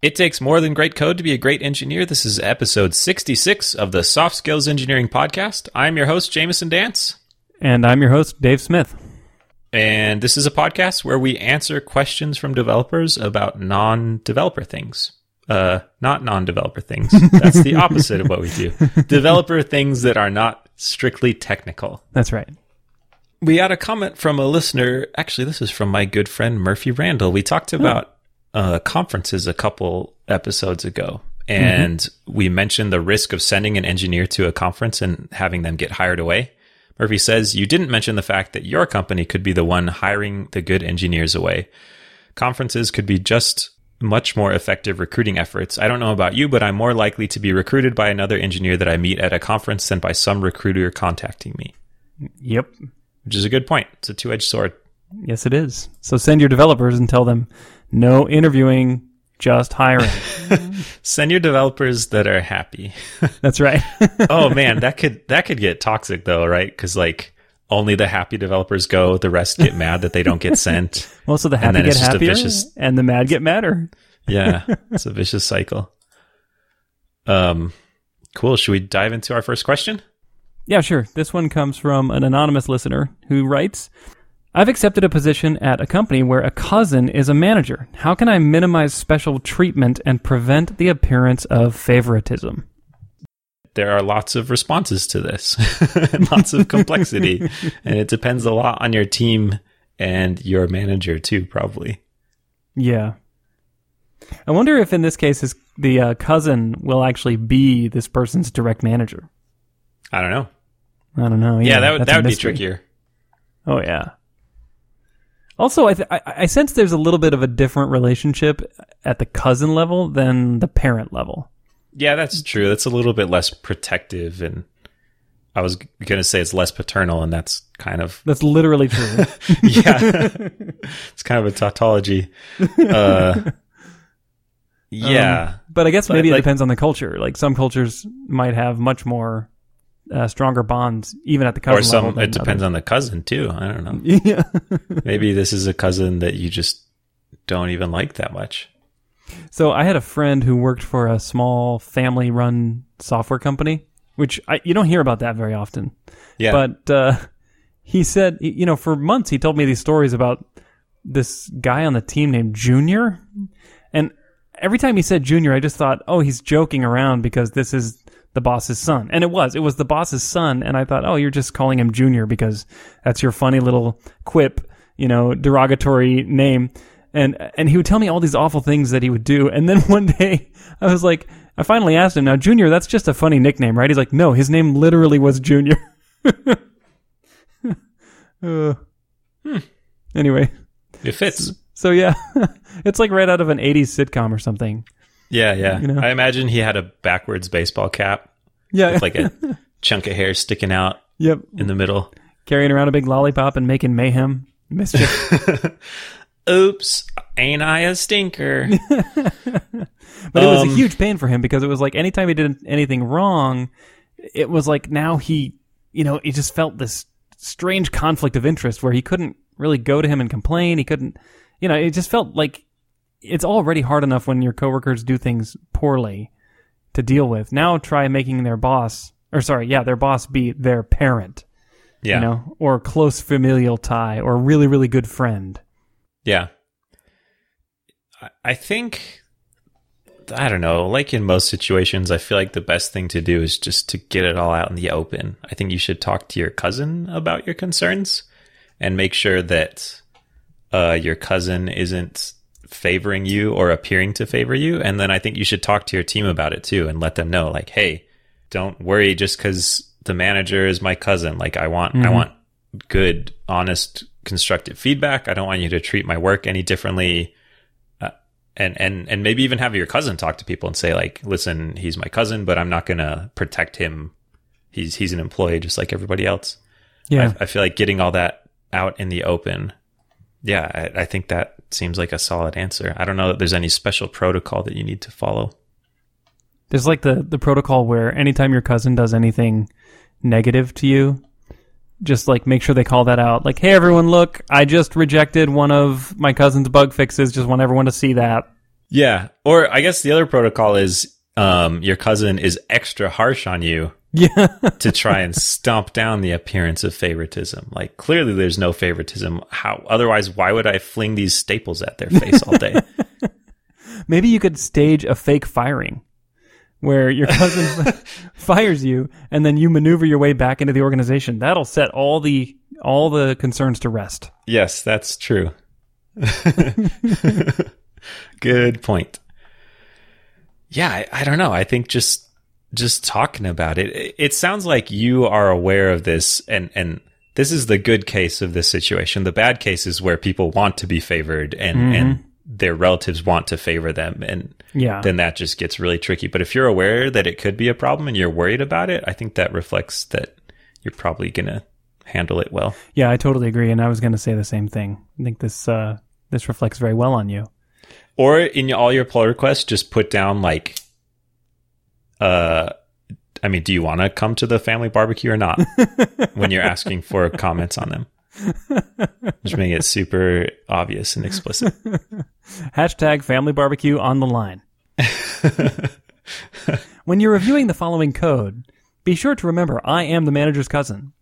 It takes more than great code to be a great engineer. This is episode 66 of the Soft Skills Engineering Podcast. I'm your host, Jamison Dance. And I'm your host, Dave Smith. And this is a podcast where we answer questions from developers about non developer things. Uh, not non developer things. That's the opposite of what we do. Developer things that are not strictly technical. That's right. We had a comment from a listener. Actually, this is from my good friend Murphy Randall. We talked about uh, conferences a couple episodes ago, and mm-hmm. we mentioned the risk of sending an engineer to a conference and having them get hired away. Murphy says you didn't mention the fact that your company could be the one hiring the good engineers away. Conferences could be just much more effective recruiting efforts. I don't know about you, but I'm more likely to be recruited by another engineer that I meet at a conference than by some recruiter contacting me. Yep. Which is a good point. It's a two edged sword. Yes, it is. So send your developers and tell them no interviewing, just hiring. Send your developers that are happy. That's right. oh man, that could that could get toxic though, right? Because like only the happy developers go, the rest get mad that they don't get sent. Well, so the happy get happier, vicious... and the mad get madder. yeah, it's a vicious cycle. Um, cool. Should we dive into our first question? Yeah, sure. This one comes from an anonymous listener who writes I've accepted a position at a company where a cousin is a manager. How can I minimize special treatment and prevent the appearance of favoritism? There are lots of responses to this, lots of complexity, and it depends a lot on your team and your manager too, probably. Yeah. I wonder if in this case his, the uh, cousin will actually be this person's direct manager. I don't know. I don't know. Yeah, yeah that would that would be trickier. Oh yeah. Also, I, th- I, I sense there's a little bit of a different relationship at the cousin level than the parent level. Yeah, that's true. That's a little bit less protective, and I was going to say it's less paternal, and that's kind of that's literally true. yeah, it's kind of a tautology. Uh, yeah, um, but I guess maybe like, it depends on the culture. Like some cultures might have much more uh, stronger bonds, even at the cousin or some. level. It depends others. on the cousin too. I don't know. yeah, maybe this is a cousin that you just don't even like that much. So I had a friend who worked for a small family-run software company, which I, you don't hear about that very often. Yeah, but uh, he said, you know, for months he told me these stories about this guy on the team named Junior, and every time he said Junior, I just thought, oh, he's joking around because this is the boss's son. And it was. It was the boss's son. And I thought, oh, you're just calling him Junior because that's your funny little quip, you know, derogatory name. And and he would tell me all these awful things that he would do. And then one day I was like, I finally asked him, now Junior, that's just a funny nickname, right? He's like, no, his name literally was Junior. uh, hmm. Anyway. It fits. So, so yeah, it's like right out of an 80s sitcom or something. Yeah, yeah. You know? I imagine he had a backwards baseball cap. Yeah. With like a chunk of hair sticking out yep. in the middle. Carrying around a big lollipop and making mayhem. Mischief. Oops, ain't I a stinker? but it was um, a huge pain for him because it was like anytime he did anything wrong, it was like now he, you know, he just felt this strange conflict of interest where he couldn't really go to him and complain. He couldn't, you know, it just felt like it's already hard enough when your coworkers do things poorly to deal with. Now try making their boss, or sorry, yeah, their boss be their parent. Yeah. You know, or close familial tie, or really, really good friend. Yeah. I think, I don't know, like in most situations, I feel like the best thing to do is just to get it all out in the open. I think you should talk to your cousin about your concerns and make sure that uh, your cousin isn't favoring you or appearing to favor you. And then I think you should talk to your team about it too and let them know, like, hey, don't worry just because the manager is my cousin. Like, I want, mm-hmm. I want good, honest, constructive feedback. I don't want you to treat my work any differently. Uh, and, and, and maybe even have your cousin talk to people and say, like, listen, he's my cousin, but I'm not going to protect him. He's, he's an employee just like everybody else. Yeah. I, I feel like getting all that out in the open. Yeah. I, I think that seems like a solid answer. I don't know that there's any special protocol that you need to follow. There's like the the protocol where anytime your cousin does anything negative to you, just like make sure they call that out. Like, hey everyone, look, I just rejected one of my cousin's bug fixes. Just want everyone to see that. Yeah. Or I guess the other protocol is um, your cousin is extra harsh on you Yeah. to try and stomp down the appearance of favoritism. Like clearly there's no favoritism. How otherwise why would I fling these staples at their face all day? Maybe you could stage a fake firing where your cousin fires you and then you maneuver your way back into the organization. That'll set all the all the concerns to rest. yes, that's true. Good point. Yeah, I, I don't know. I think just just talking about it, it, it sounds like you are aware of this and and this is the good case of this situation. The bad case is where people want to be favored and and their relatives want to favor them and Yeah. then that just gets really tricky. But if you're aware that it could be a problem and you're worried about it, I think that reflects that you're probably going to handle it well. yeah, I totally agree and I was going to say the same thing. I think this uh this reflects very well on you. Or in all your pull requests, just put down like, uh, I mean, do you want to come to the family barbecue or not? when you're asking for comments on them, just make it super obvious and explicit. Hashtag family barbecue on the line. when you're reviewing the following code, be sure to remember I am the manager's cousin.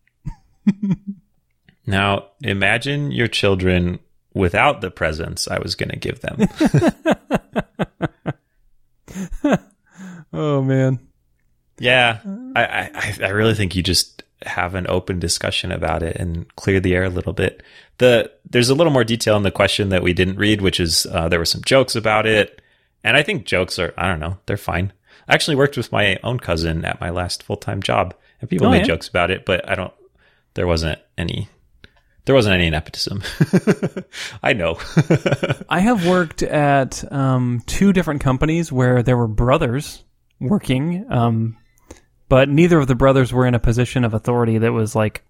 Now, imagine your children without the presents I was going to give them. Oh man. Yeah, I, I, I really think you just have an open discussion about it and clear the air a little bit. The there's a little more detail in the question that we didn't read, which is uh, there were some jokes about it, and I think jokes are I don't know they're fine. I actually worked with my own cousin at my last full time job, and people Oh, made yeah? jokes about it, but I don't. There wasn't any. There wasn't any nepotism. I know. I have worked at um, two different companies where there were brothers working, um, but neither of the brothers were in a position of authority that was like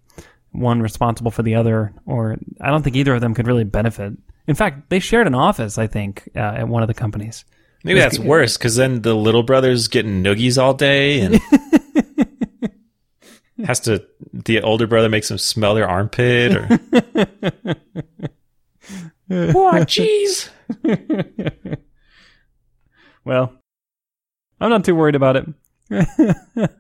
one responsible for the other, or I don't think either of them could really benefit. In fact, they shared an office, I think, uh, at one of the companies. Maybe that's worse because then the little brother's getting noogies all day and has to. The older brother makes him smell their armpit or. what cheese? Well, I'm not too worried about it.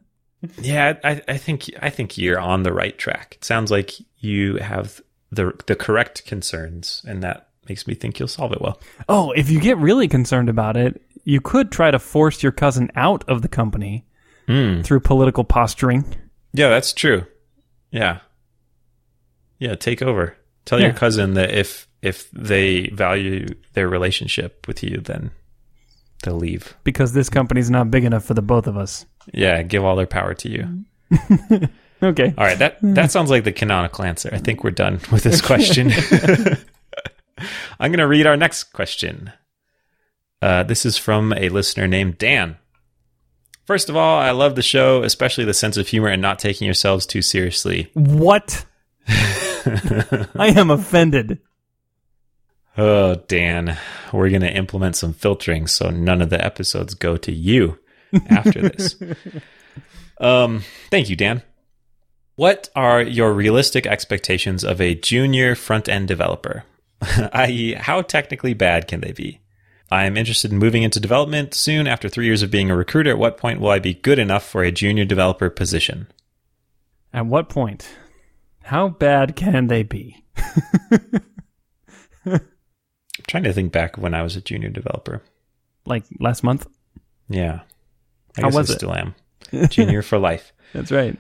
Yeah, I, I think I think you're on the right track. It sounds like you have the the correct concerns, and that makes me think you'll solve it well. Oh, if you get really concerned about it, you could try to force your cousin out of the company hmm. through political posturing. Yeah, that's true. Yeah. Yeah, take over. Tell Yeah. your cousin that if if they value their relationship with you, then they'll leave. because this company's not big enough for the both of us. Yeah, give all their power to you. Okay. All right, that that sounds like the canonical answer. I think we're done with this question. I'm going to read our next question. Uh, this is from a listener named Dan. First of all, I love the show, especially the sense of humor and not taking yourselves too seriously. What? I am offended. Oh, Dan, we're going to implement some filtering so none of the episodes go to you after this. um, thank you, Dan. What are your realistic expectations of a junior front end developer? i.e., how technically bad can they be? I am interested in moving into development soon after three years of being a recruiter. At what point will I be good enough for a junior developer position? At what point? How bad can they be? I'm trying to think back when I was a junior developer. Like last month? Yeah. I How guess was I it? still am. Junior for life. That's right.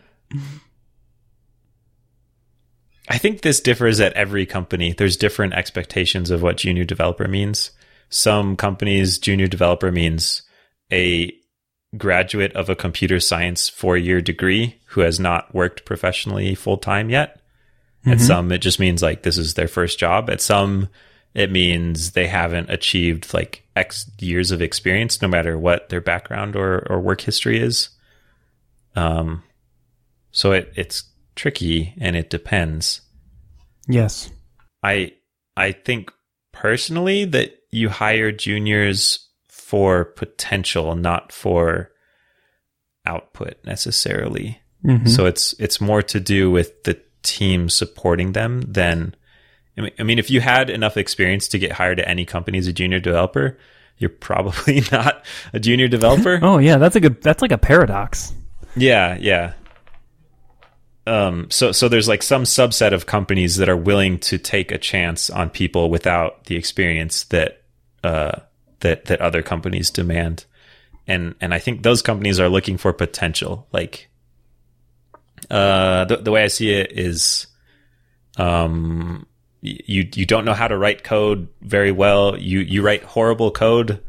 I think this differs at every company. There's different expectations of what junior developer means. Some companies, junior developer means a graduate of a computer science four year degree who has not worked professionally full time yet. At some, it just means like this is their first job. At some, it means they haven't achieved like X years of experience, no matter what their background or, or work history is. Um, so it, it's tricky and it depends. Yes. I I think personally that you hire juniors for potential, not for output necessarily. Mhm. So it's it's more to do with the team supporting them than I mean, I mean if you had enough experience to get hired at any company as a junior developer, you're probably not a junior developer. Oh yeah, that's a good. That's like a paradox. Yeah, yeah. Um, so so there's like some subset of companies that are willing to take a chance on people without the experience that uh, that that other companies demand, and and I think those companies are looking for potential. Like, uh, the the way I see it is, um, you you don't know how to write code very well. You you write horrible code,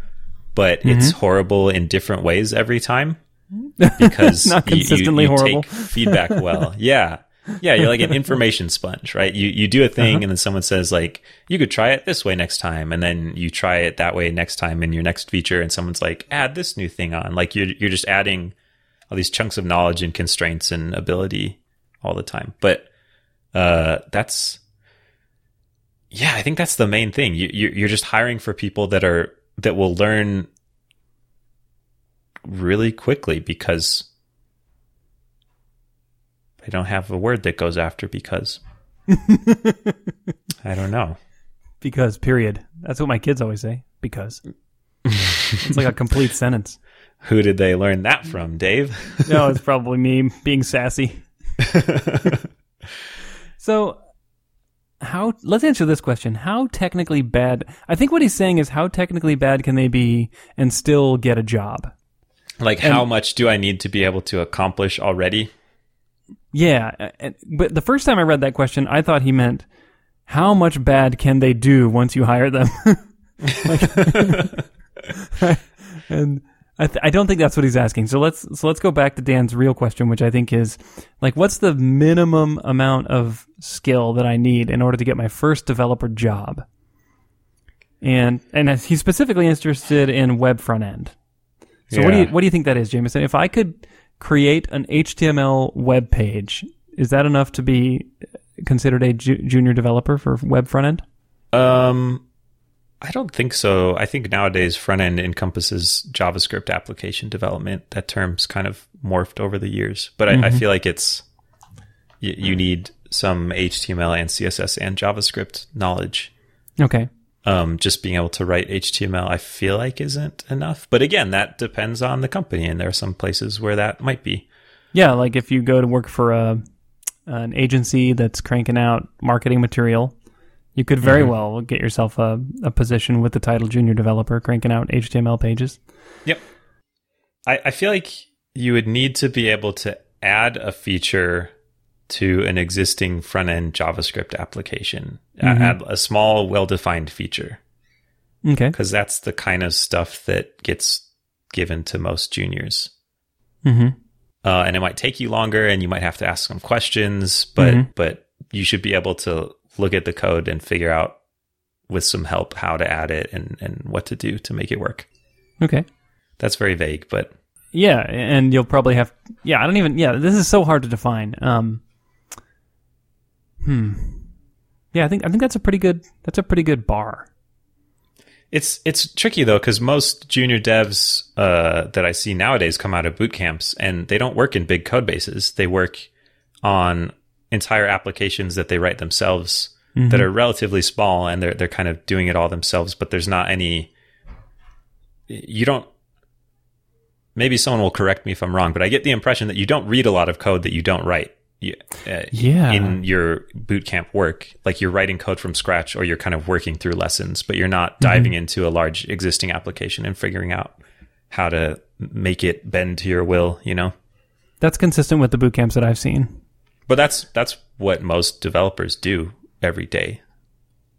but it's horrible in different ways every time because Not you- you- consistently you horrible. take feedback well. Yeah. Yeah, you're like an information sponge, right? You you do a thing Uh-huh. and then someone says like, you could try it this way next time, and then you try it that way next time in your next feature, and someone's like, add this new thing on. Like you're you're just adding all these chunks of knowledge and constraints and ability all the time. But uh that's yeah, I think that's the main thing. You you- you're just hiring for people that are that will learn really quickly because I don't have a word that goes after because. I don't know. Because period. That's what my kids always say. Because it's like a complete sentence. Who did they learn that from, Dave? No, it's probably me being sassy. So, how? Let's answer this question. How technically bad? I think what he's saying is how technically bad can they be and still get a job? Like, how much do I need to be able to accomplish already? Yeah, but the first time I read that question, I thought he meant how much bad can they do once you hire them? Like- and I, th- I don't think that's what he's asking. So let's so let's go back to Dan's real question, which I think is like, what's the minimum amount of skill that I need in order to get my first developer job? And and he's specifically interested in web front end. So what do you what do you think that is, Jamison? If I could create an HTML web page, is that enough to be considered a ju- junior developer for web front end? Um, I don't think so. I think nowadays front end encompasses JavaScript application development. That term's kind of morphed over the years, but I, I feel like it's you, you need some HTML and CSS and JavaScript knowledge. Okay. Um, just being able to write HTML, I feel like isn't enough. But again, that depends on the company, and there are some places where that might be. Yeah, like if you go to work for a an agency that's cranking out marketing material, you could very well get yourself a, a position with the title junior developer cranking out HTML pages. Yep. I, I feel like you would need to be able to add a feature to an existing front end JavaScript application, A- add a small, well defined feature, Okay. because that's the kind of stuff that gets given to most juniors. hmm Uh, and it might take you longer and you might have to ask some questions, but, Mhm. but you should be able to look at the code and figure out with some help how to add it and, and what to do to make it work. Okay. That's very vague, but Yeah, and you'll probably have. Yeah, I don't even. Yeah, this is so hard to define. Um, hmm. Yeah, I think I think that's a pretty good. That's a pretty good bar. It's it's tricky though because most junior devs uh, that I see nowadays come out of boot camps and they don't work in big code bases. They work on entire applications that they write themselves that are relatively small and they're they're kind of doing it all themselves. But there's not any. You don't. Maybe someone will correct me if I'm wrong, but I get the impression that you don't read a lot of code that you don't write. You, uh, Yeah. in your boot camp work like you're writing code from scratch or you're kind of working through lessons but you're not diving into a large existing application and figuring out how to make it bend to your will you know That's consistent with the boot camps that I've seen. but that's that's what most developers do every day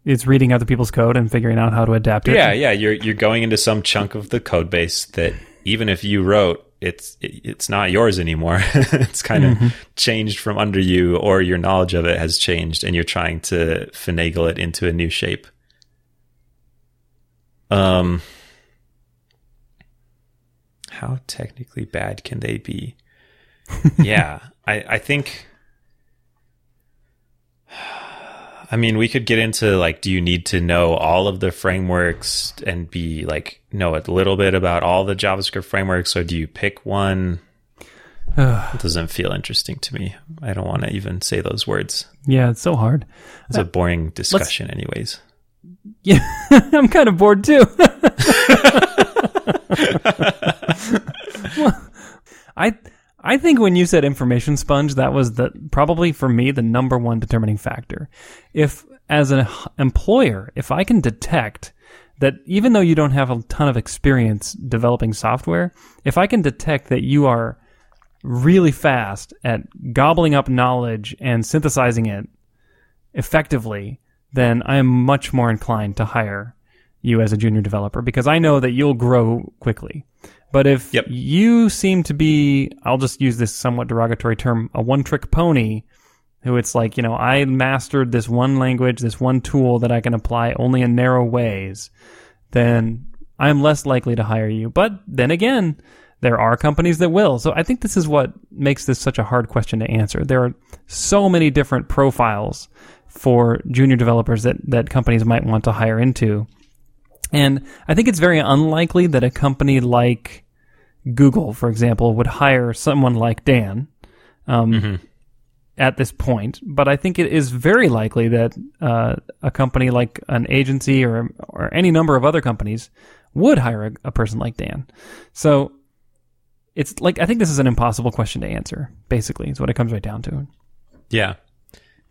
It's reading other people's code and figuring out how to adapt it. yeah yeah you're you're going into some chunk of the code base that even if you wrote it's it, it's not yours anymore. It's kind of changed from under you or your knowledge of it has changed and you're trying to finagle it into a new shape. Um how technically bad can they be? Yeah i i think I mean, we could get into like, do you need to know all of the frameworks and be like, know a little bit about all the JavaScript frameworks, or do you pick one? it doesn't feel interesting to me. I don't want to even say those words. Yeah, it's so hard. It's a uh, boring discussion, anyways. Yeah, I'm kind of bored too. well, I I think when you said information sponge, that was the probably for me the number one determining factor. If as an employer, if I can detect that even though you don't have a ton of experience developing software, if I can detect that you are really fast at gobbling up knowledge and synthesizing it effectively, then I am much more inclined to hire you as a junior developer because I know that you'll grow quickly. But if Yep. you seem to be, I'll just use this somewhat derogatory term, a one trick pony, who it's like, you know, I mastered this one language, this one tool that I can apply only in narrow ways, then I'm less likely to hire you. But then again, there are companies that will. So I think this is what makes this such a hard question to answer. There are so many different profiles for junior developers that, that companies might want to hire into. And I think it's very unlikely that a company like Google, for example, would hire someone like Dan um, at this point. But I think it is very likely that uh, a company like an agency or or any number of other companies would hire a, a person like Dan. So it's like I think this is an impossible question to answer. Basically, is what it comes right down to. Yeah.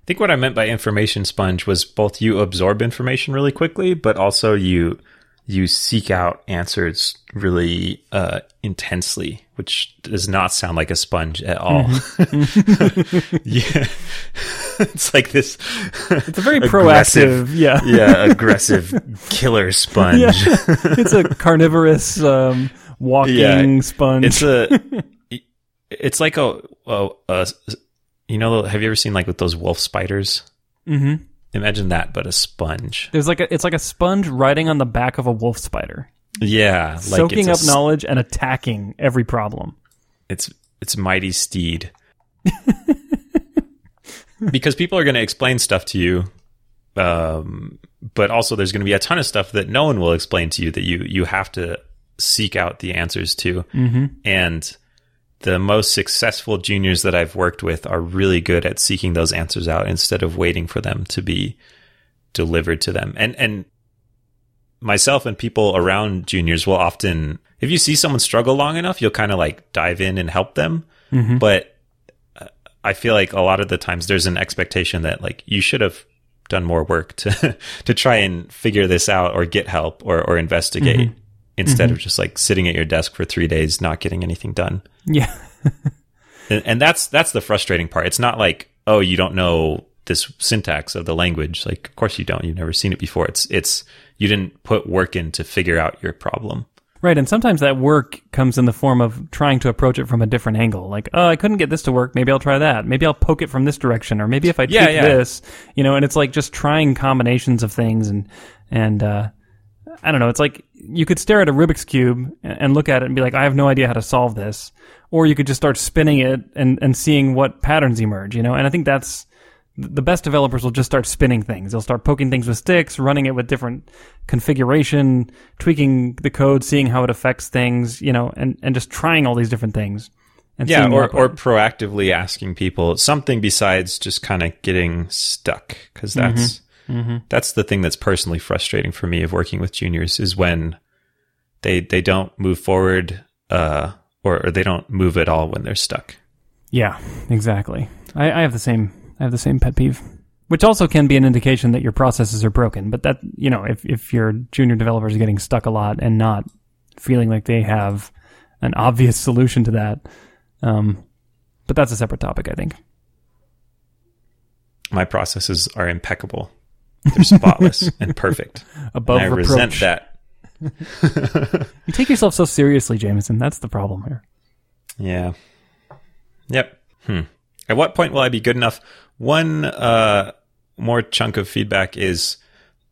I think what I meant by information sponge was both you absorb information really quickly, but also you you seek out answers really uh, intensely, which does not sound like a sponge at all. yeah, it's like this. It's a very proactive, yeah. yeah, aggressive killer sponge. Yeah. it's a carnivorous um, walking Yeah, sponge. It's a. It's like a, a, a. You know, have you ever seen like with those wolf spiders? Mhm. Imagine that, but a sponge. There's like a, it's like a sponge riding on the back of a wolf spider, Yeah, like soaking up a knowledge and attacking every problem. It's it's mighty steed. because people are going to explain stuff to you, um, but also there's going to be a ton of stuff that no one will explain to you that you you have to seek out the answers to. Mm-hmm. And the most successful juniors that I've worked with are really good at seeking those answers out instead of waiting for them to be delivered to them. And and myself and people around juniors will often if you see someone struggle long enough, you'll kind of like dive in and help them. But uh, I feel like a lot of the times there's an expectation that like you should have done more work to to try and figure this out or get help or or investigate instead of just like sitting at your desk for 3 days not getting anything done. Yeah, And, and that's that's the frustrating part. It's not like oh you don't know this syntax of the language. Like of course you don't. You've never seen it before. It's it's you didn't put work in to figure out your problem. right. And sometimes that work comes in the form of trying to approach it from a different angle. Like, oh, I couldn't get this to work. Maybe I'll try that. Maybe I'll poke it from this direction, or maybe if I tweak Yeah, yeah. this, you know. And it's like just trying combinations of things, and and uh, I don't know. It's like you could stare at a Rubik's cube and look at it and be like, I have no idea how to solve this, or you could just start spinning it and and seeing what patterns emerge, you know. And I think that's the best developers will just start spinning things. They'll start poking things with sticks, running it with different configuration, tweaking the code, seeing how it affects things, you know, and, and just trying all these different things. And Yeah, or or proactively asking people something besides just kind of getting stuck because mm-hmm. that's that's the thing that's personally frustrating for me of working with juniors is when they they don't move forward uh, or, or they don't move at all when they're stuck. yeah, exactly. I, I have the same. I have the same pet peeve, which also can be an indication that your processes are broken. But that you know, if if your junior developers are getting stuck a lot and not feeling like they have an obvious solution to that, um, but that's a separate topic, I think. My processes are impeccable. They're spotless and perfect. Above and I reproach. resent that. You take yourself so seriously, Jamison. That's the problem here. Yeah. Yep. Hmm. At what point will I be good enough? One uh, more chunk of feedback is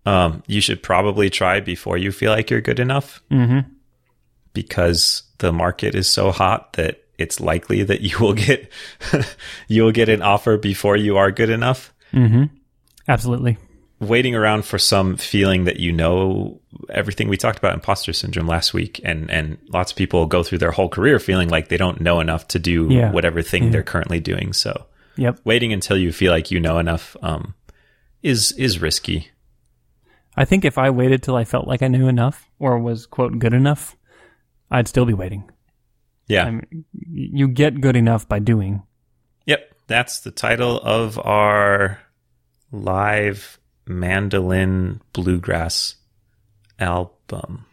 um, you should probably try before you feel like you're good enough Mm-hmm. because the market is so hot that it's likely that you will get you will get an offer before you are good enough. Mm-hmm. Absolutely. Waiting around for some feeling that you know everything we talked about imposter syndrome last week and and lots of people go through their whole career feeling like they don't know enough to do Yeah. whatever thing they're currently doing. So Yep. waiting until you feel like you know enough um, is is risky. I think if I waited till I felt like I knew enough or was quote good enough, I'd still be waiting. Yeah. I mean, you get good enough by doing. Yep. That's the title of our live mandolin bluegrass album.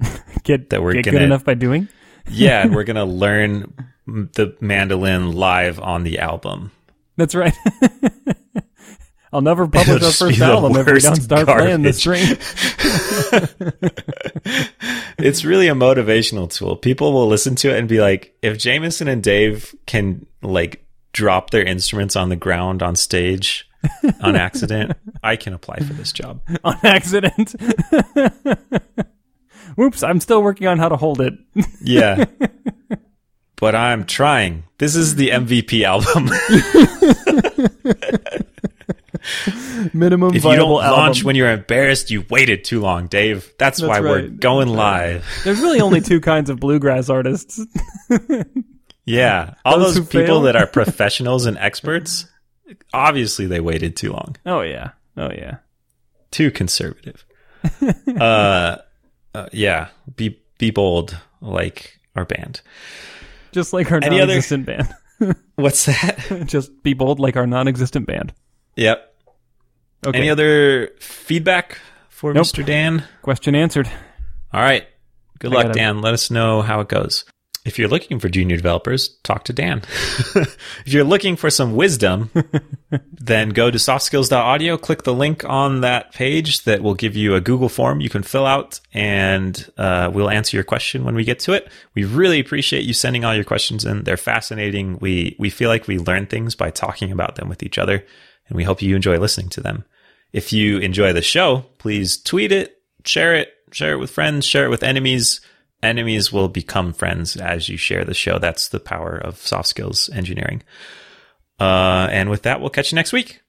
Get That we're get gonna- good enough by doing. Yeah, and we're to learn the mandolin live on the album. That's right. I'll never publish our first album if we don't start playing the string. it's really a motivational tool. People will listen to it and be like, if Jamison and Dave can like drop their instruments on the ground on stage on accident, I can apply for this job. on accident. Whoops! I'm still working on how to hold it. Yeah. but I'm trying. This is the MVP album. Minimum if you don't launch album. when you're embarrassed, you waited too long, Dave. That's, why we're going live. There's really only two kinds of bluegrass artists. Yeah. All Those those, people fail? that are professionals and experts, obviously they waited too long. Oh yeah. Oh yeah. Too conservative. uh, uh, yeah. Be be bold like our band. Just like our Any non-existent band. What's that? Just be bold like our non-existent band. yep. Okay. Any other feedback for Nope. Mr. Dan? Question answered. All right. Good I luck, gotta- Dan. Let us know how it goes. If you're looking for junior developers, talk to Dan. if you're looking for some wisdom, then go to softskills.audio, click the link on that page that will give you a Google form you can fill out, and uh, we'll answer your question when we get to it. We really appreciate you sending all your questions in. They're fascinating. We we feel like we learn things by talking about them with each other, and we hope you enjoy listening to them. If you enjoy the show, please tweet it, share it, share it with friends, share it with enemies. Enemies will become friends as you share the show. That's the power of soft skills engineering. Uh, and with that, we'll catch you next week.